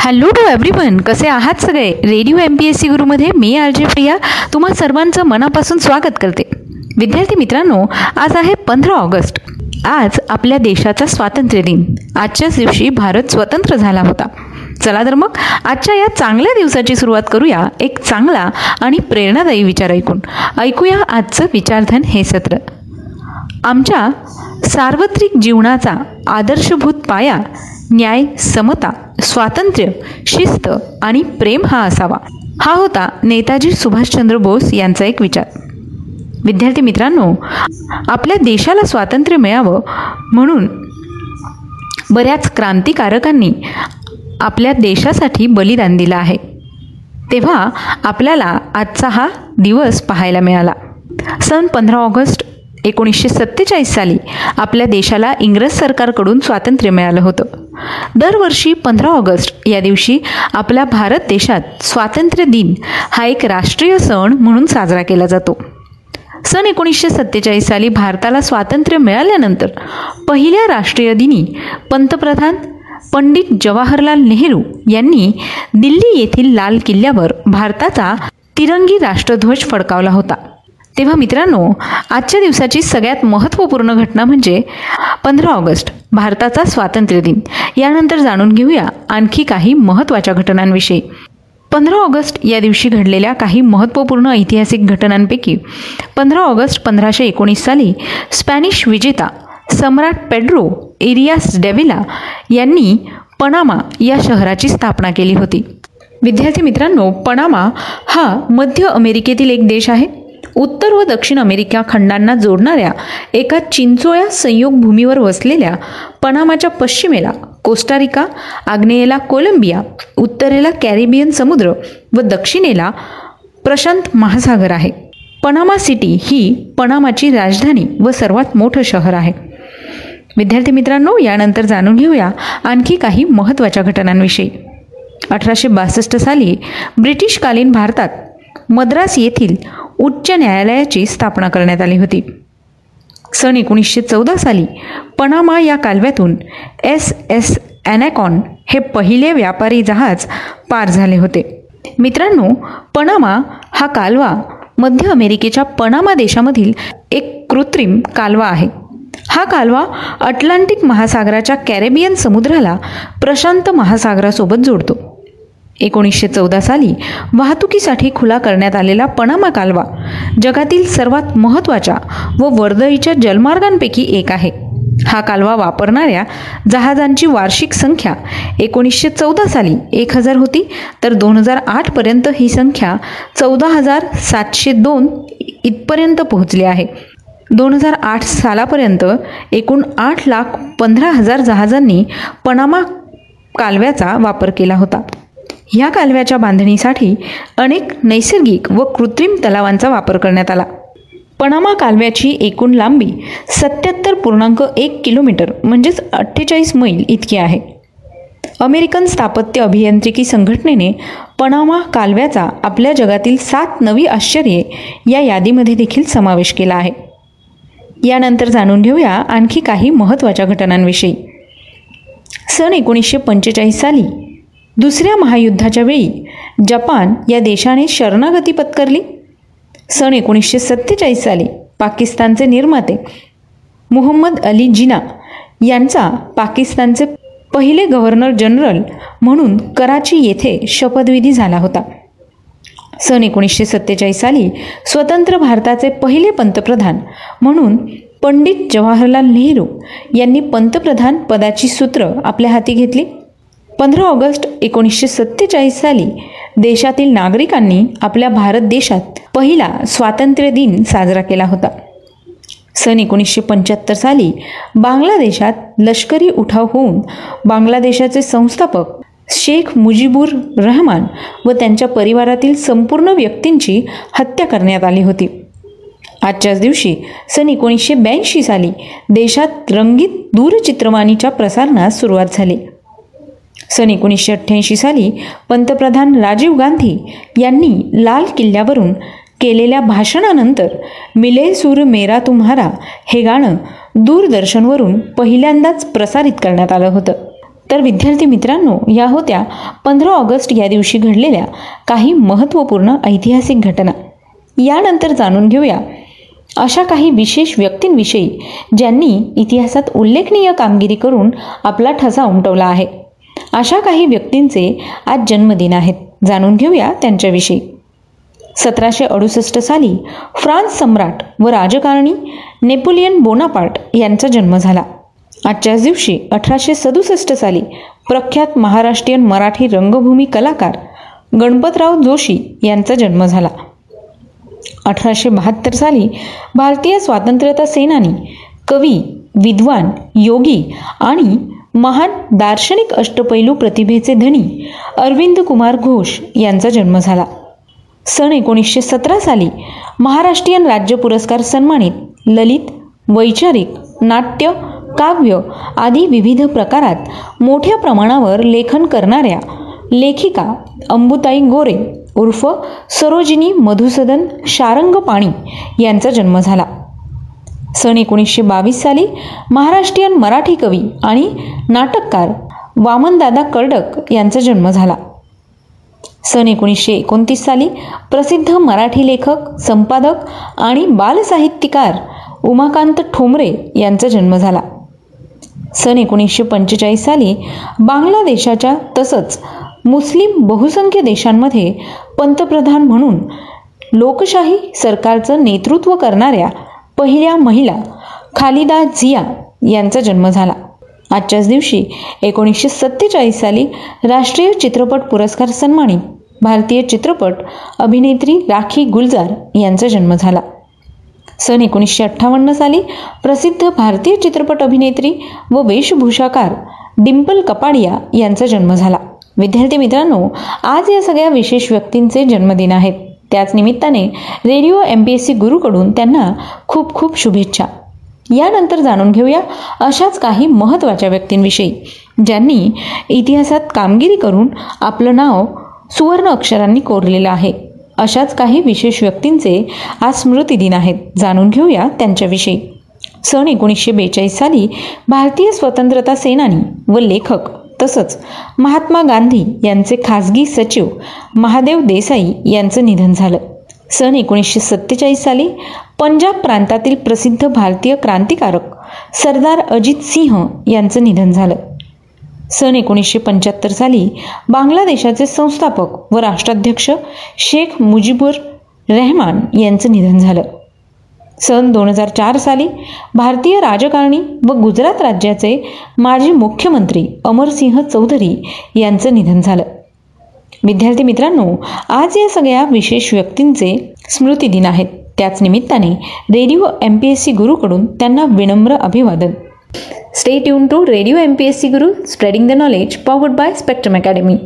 Hello to everyone कसे आहात सगळे? Radio M P S C गुरुमध्ये मी आर जे प्रिया. तुम्हा सर्वांचं मनापासून स्वागत करते. विद्यार्थी मित्रांनो आज आहे पंधरा ऑगस्ट. आज आपल्या देशाचा स्वातंत्र्य दिन. आजच्याच दिवशी भारत स्वतंत्र झाला होता. चला तर मग आजच्या या चांगल्या दिवसाची सुरुवात करूया एक चांगला आणि प्रेरणादायी विचार ऐकून. ऐकूया आजचं विचारधन हे सत्र. आमच्या सार्वत्रिक जीवनाचा आदर्शभूत पाया न्याय समता स्वातंत्र्य शिस्त आणि प्रेम हा असावा. हा होता नेताजी सुभाषचंद्र बोस यांचा एक विचार. विद्यार्थी मित्रांनो आपल्या देशाला स्वातंत्र्य मिळावं म्हणून बऱ्याच क्रांतिकारकांनी आपल्या देशासाठी बलिदान दिलं आहे. तेव्हा आपल्याला आजचा हा दिवस पाहायला मिळाला. सन पंधरा ऑगस्ट एकोणीसशे सत्तेचाळीस साली आपल्या देशाला इंग्रज सरकारकडून स्वातंत्र्य मिळालं होतं. दरवर्षी पंधरा ऑगस्ट या दिवशी आपल्या भारत देशात स्वातंत्र्य दिन हा एक राष्ट्रीय सण म्हणून साजरा केला जातो. सन एकोणीसशे सत्तेचाळीस साली भारताला स्वातंत्र्य मिळाल्यानंतर पहिल्या राष्ट्रीय दिनी पंतप्रधान पंडित जवाहरलाल नेहरू यांनी दिल्ली येथील लाल किल्ल्यावर भारताचा तिरंगी राष्ट्रध्वज फडकावला होता. तेव्हा मित्रांनो आजच्या दिवसाची सगळ्यात महत्त्वपूर्ण घटना म्हणजे पंधरा ऑगस्ट भारताचा स्वातंत्र्य दिन. यानंतर जाणून घेऊया आणखी काही महत्त्वाच्या घटनांविषयी. पंधरा ऑगस्ट या दिवशी घडलेल्या काही महत्त्वपूर्ण ऐतिहासिक घटनांपैकी पंधरा ऑगस्ट पंधराशे एकोणीस साली स्पॅनिश विजेता सम्राट पेड्रो एरियास डेव्हिला यांनी पनामा या शहराची स्थापना केली होती. विद्यार्थी मित्रांनो पनामा हा मध्य अमेरिकेतील एक देश आहे. उत्तर व दक्षिण अमेरिका खंडांना जोडणाऱ्या एका चिंचोळ्या संयोग भूमीवर वसलेल्या पनामाच्या पश्चिमेला कोस्टारिका आग्नेयेला कोलंबिया उत्तरेला कॅरिबियन समुद्र व दक्षिणेला प्रशांत महासागर आहे. पनामा सिटी ही पनामाची राजधानी व सर्वात मोठं शहर आहे. विद्यार्थी मित्रांनो यानंतर जाणून घेऊया आणखी काही महत्त्वाच्या घटनांविषयी. अठराशे बासष्ट साली ब्रिटिशकालीन भारतात मद्रास येथील उच्च न्यायालयाची स्थापना करण्यात आली होती. सन एकोणीसशे चौदा साली पनामा या कालव्यातून एस एस ॲनॅकॉन हे पहिले व्यापारी जहाज पार झाले होते. मित्रांनो पनामा हा कालवा मध्य अमेरिकेच्या पनामा देशामधील एक कृत्रिम कालवा आहे. हा कालवा अटलांटिक महासागराच्या कॅरेबियन समुद्राला प्रशांत महासागरासोबत जोडतो. एकोणीसशे चौदा साली वाहतुकीसाठी खुला करण्यात आलेला पनामा कालवा जगातील सर्वात महत्त्वाच्या व वर्दळीच्या जलमार्गांपैकी एक आहे. हा कालवा वापरणाऱ्या जहाजांची वार्षिक संख्या एकोणीसशे चौदा साली एक हजार होती तर दोन हजार आठपर्यंत ही संख्या चौदा हजार सातशे दोन इथपर्यंत पोहोचली आहे. दोन हजार आठ सालापर्यंत एकूण आठ लाख पंधरा हजार जहाजांनी पनामा कालव्याचा वापर केला होता. ह्या कालव्याच्या बांधणीसाठी अनेक नैसर्गिक व कृत्रिम तलावांचा वापर करण्यात आला. पनामा कालव्याची एकूण लांबी सत्याहत्तर पूर्णांक एक किलोमीटर म्हणजेच अठ्ठेचाळीस मैल इतकी आहे. अमेरिकन स्थापत्य अभियांत्रिकी संघटनेने पनामा कालव्याचा आपल्या जगातील सात नवी आश्चर्ये या यादीमध्ये देखील समावेश केला आहे. यानंतर जाणून घेऊया आणखी काही महत्त्वाच्या घटनांविषयी. सन एकोणीसशे पंचेचाळीस साली दुसऱ्या महायुद्धाच्या वेळी जपान या देशाने शरणागती पत्करली. सन एकोणीसशे सत्तेचाळीस साली पाकिस्तानचे निर्माते मुहम्मद अली जिना यांचा पाकिस्तानचे पहिले गव्हर्नर जनरल म्हणून कराची येथे शपथविधी झाला होता. सन एकोणीसशे सत्तेचाळीस साली स्वतंत्र भारताचे पहिले पंतप्रधान म्हणून पंडित जवाहरलाल नेहरू यांनी पंतप्रधान पदाची सूत्र आपल्या हाती घेतली. पंधरा ऑगस्ट एकोणीसशे सत्तेचाळीस साली देशातील नागरिकांनी आपल्या भारत देशात पहिला स्वातंत्र्य दिन साजरा केला होता. सन एकोणीसशे पंच्याहत्तर साली बांगलादेशात लष्करी उठाव होऊन बांगलादेशाचे संस्थापक शेख मुजीबुर रहमान व त्यांच्या परिवारातील संपूर्ण व्यक्तींची हत्या करण्यात आली होती. आजच्याच दिवशी सन एकोणीसशे ब्याऐंशी साली देशात रंगीत दूरचित्रवाणीच्या प्रसारणास सुरुवात झाली. सन एकोणीसशे अठ्ठ्याऐंशी साली पंतप्रधान राजीव गांधी यांनी लाल किल्ल्यावरून केलेल्या भाषणानंतर मिले सूर मेरा तुम्हारा हे गाणं दूरदर्शनवरून पहिल्यांदाच प्रसारित करण्यात आलं होतं. तर विद्यार्थी मित्रांनो या होत्या पंधरा ऑगस्ट या दिवशी घडलेल्या काही महत्त्वपूर्ण ऐतिहासिक घटना. यानंतर जाणून घेऊया अशा काही विशेष व्यक्तींविषयी ज्यांनी इतिहासात उल्लेखनीय कामगिरी करून आपला ठसा उमटवला आहे. अशा काही व्यक्तींचे आज जन्मदिन आहेत. जाणून घेऊया त्यांच्याविषयी. सतराशे अडुसष्ट साली फ्रान्स सम्राट व राजकारणी नेपोलियन बोनापार्ट यांचा जन्म झाला. आजच्याच दिवशी अठराशे सदुसष्ट साली प्रख्यात महाराष्ट्रीयन मराठी रंगभूमी कलाकार गणपतराव जोशी यांचा जन्म झाला. अठराशे बहात्तर साली भारतीय स्वातंत्र्यता सेनानी कवी विद्वान योगी आणि महान दार्शनिक अष्टपैलू प्रतिभेचे धनी अरविंद कुमार घोष यांचा जन्म झाला. सन एकोणीसशे सतरा साली महाराष्ट्रीयन राज्य पुरस्कार सन्मानित ललित वैचारिक नाट्य काव्य आदी विविध प्रकारात मोठ्या प्रमाणावर लेखन करणाऱ्या लेखिका अंबुताई गोरे उर्फ सरोजिनी मधुसदन शारंग पाणी यांचा जन्म झाला. सन एकोणीसशे बावीस साली महाराष्ट्रीयन मराठी कवी आणि नाटककार वामनदादा कर्डक यांचा जन्म झाला. सन एकोणीसशे एकोणतीस साली प्रसिद्ध मराठी लेखक संपादक आणि बालसाहित्यकार उमाकांत ठोंबरे यांचा जन्म झाला. सन एकोणीसशे पंचेचाळीस साली बांगलादेशाच्या तसंच मुस्लिम बहुसंख्य देशांमध्ये पंतप्रधान म्हणून लोकशाही सरकारचं नेतृत्व करणाऱ्या पहिल्या महिला खालिदा झिया यांचा जन्म झाला. आजच्याच दिवशी एकोणीसशे सत्तेचाळीस साली राष्ट्रीय चित्रपट पुरस्कार सन्मानित भारतीय चित्रपट अभिनेत्री राखी गुलजार यांचा जन्म झाला. सन एकोणीसशे अठ्ठावन्न साली प्रसिद्ध भारतीय चित्रपट अभिनेत्री व वेशभूषाकार डिम्पल कपाडिया यांचा जन्म झाला. विद्यार्थी मित्रांनो आज या सगळ्या विशेष व्यक्तींचे जन्मदिन आहेत त्याच निमित्ताने radio M P S C गुरुकडून त्यांना खूप खूप शुभेच्छा. यानंतर जाणून घेऊया अशाच काही महत्त्वाच्या व्यक्तींविषयी ज्यांनी इतिहासात कामगिरी करून आपलं नाव सुवर्ण अक्षरांनी कोरलेलं आहे. अशाच काही विशेष व्यक्तींचे आज स्मृतिदिन आहेत. जाणून घेऊया त्यांच्याविषयी. सन एकोणीसशे बेचाळीस साली भारतीय स्वतंत्रता सेनानी व लेखक तसंच महात्मा गांधी यांचे खासगी सचिव महादेव देसाई यांचं निधन झालं. सन एकोणीसशे सत्तेचाळीस साली पंजाब प्रांतातील प्रसिद्ध भारतीय क्रांतिकारक सरदार अजित सिंह यांचं निधन झालं. सन एकोणीसशे पंच्याहत्तर साली बांगलादेशाचे संस्थापक व राष्ट्राध्यक्ष शेख मुजिबुर रेहमान यांचं निधन झालं. सन दोन हजार चार साली भारतीय राजकारणी व गुजरात राज्याचे माजी मुख्यमंत्री अमरसिंह चौधरी यांचं निधन झालं. विद्यार्थी मित्रांनो आज या सगळ्या विशेष व्यक्तींचे स्मृतिदिन आहेत. त्याच निमित्ताने radio M P S C गुरुकडून त्यांना विनम्र अभिवादन. Stay tune to radio M P S C Guru spreading the knowledge powered by Spectrum Academy